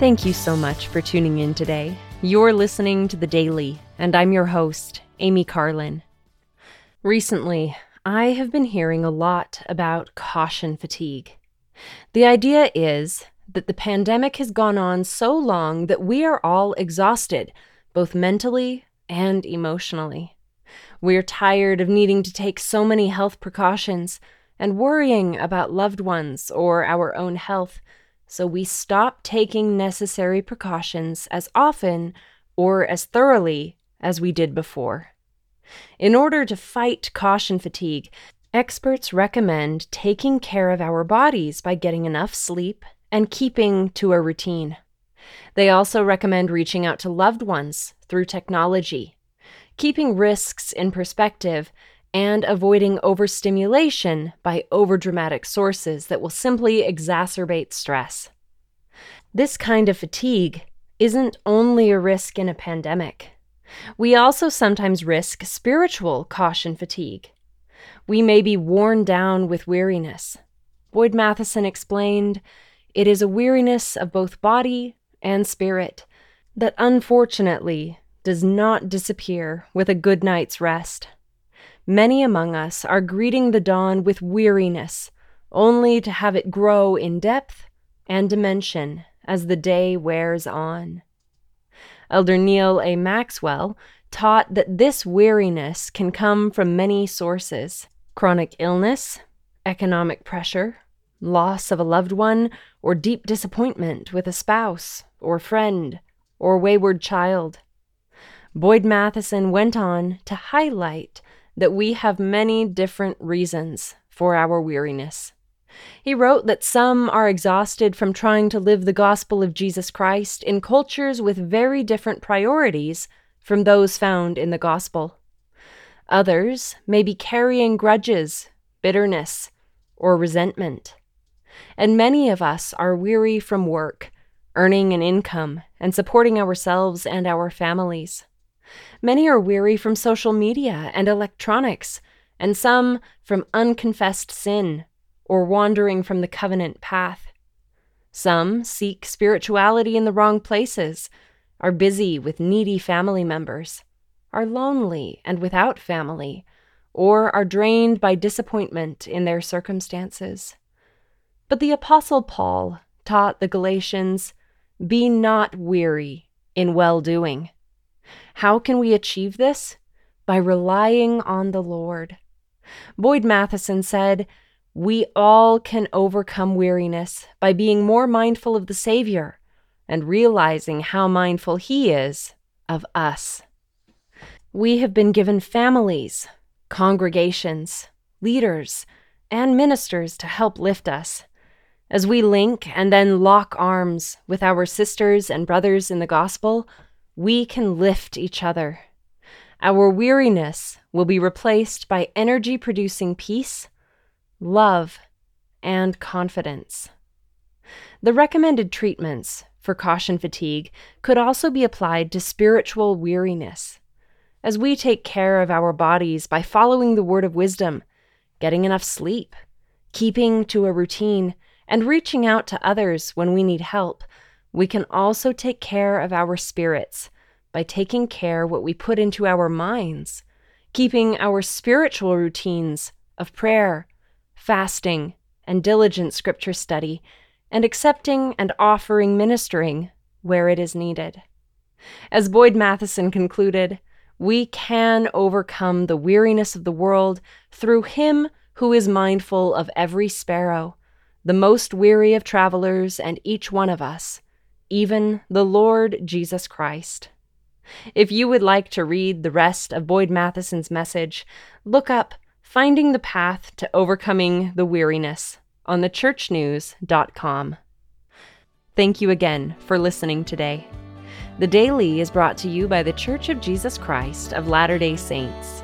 Thank you so much for tuning in today. You're listening to The Daily, and I'm your host, Amy Carlin. Recently, I have been hearing a lot about caution fatigue. The idea is that the pandemic has gone on so long that we are all exhausted, both mentally and emotionally. We're tired of needing to take so many health precautions and worrying about loved ones or our own health, so we stop taking necessary precautions as often or as thoroughly as we did before. In order to fight caution fatigue, experts recommend taking care of our bodies by getting enough sleep and keeping to a routine. They also recommend reaching out to loved ones through technology, keeping risks in perspective, and avoiding overstimulation by overdramatic sources that will simply exacerbate stress. This kind of fatigue isn't only a risk in a pandemic. We also sometimes risk spiritual caution fatigue. We may be worn down with weariness. Boyd Matheson explained it is a weariness of both body and spirit that unfortunately does not disappear with a good night's rest. Many among us are greeting the dawn with weariness, only to have it grow in depth and dimension as the day wears on. Elder Neal A. Maxwell taught that this weariness can come from many sources chronic illness, economic pressure, loss of a loved one, or deep disappointment with a spouse, or friend, or wayward child. Boyd Matheson went on to highlight that we have many different reasons for our weariness. He wrote that some are exhausted from trying to live the gospel of Jesus Christ in cultures with very different priorities from those found in the gospel. Others may be carrying grudges, bitterness, or resentment and many of us are weary from work, earning an income, and supporting ourselves and our families. Many are weary from social media and electronics, and some from unconfessed sin or wandering from the covenant path. Some seek spirituality in the wrong places, are busy with needy family members, are lonely and without family, or are drained by disappointment in their circumstances. But the Apostle Paul taught the Galatians be not weary in well doing. How can we achieve this? By relying on the Lord. Boyd Matheson said, We all can overcome weariness by being more mindful of the Savior and realizing how mindful He is of us. We have been given families, congregations, leaders, and ministers to help lift us. As we link and then lock arms with our sisters and brothers in the gospel, we can lift each other. Our weariness will be replaced by energy producing peace, love, and confidence. The recommended treatments for caution fatigue could also be applied to spiritual weariness. As we take care of our bodies by following the word of wisdom, getting enough sleep, keeping to a routine, and reaching out to others when we need help, we can also take care of our spirits by taking care what we put into our minds, keeping our spiritual routines of prayer, fasting, and diligent scripture study, and accepting and offering ministering where it is needed. As Boyd Matheson concluded, we can overcome the weariness of the world through Him who is mindful of every sparrow the most weary of travelers and each one of us, even the Lord Jesus Christ. If you would like to read the rest of Boyd Matheson's message, look up Finding the Path to Overcoming the Weariness on thechurchnews.com. Thank you again for listening today. The Daily is brought to you by The Church of Jesus Christ of Latter day Saints.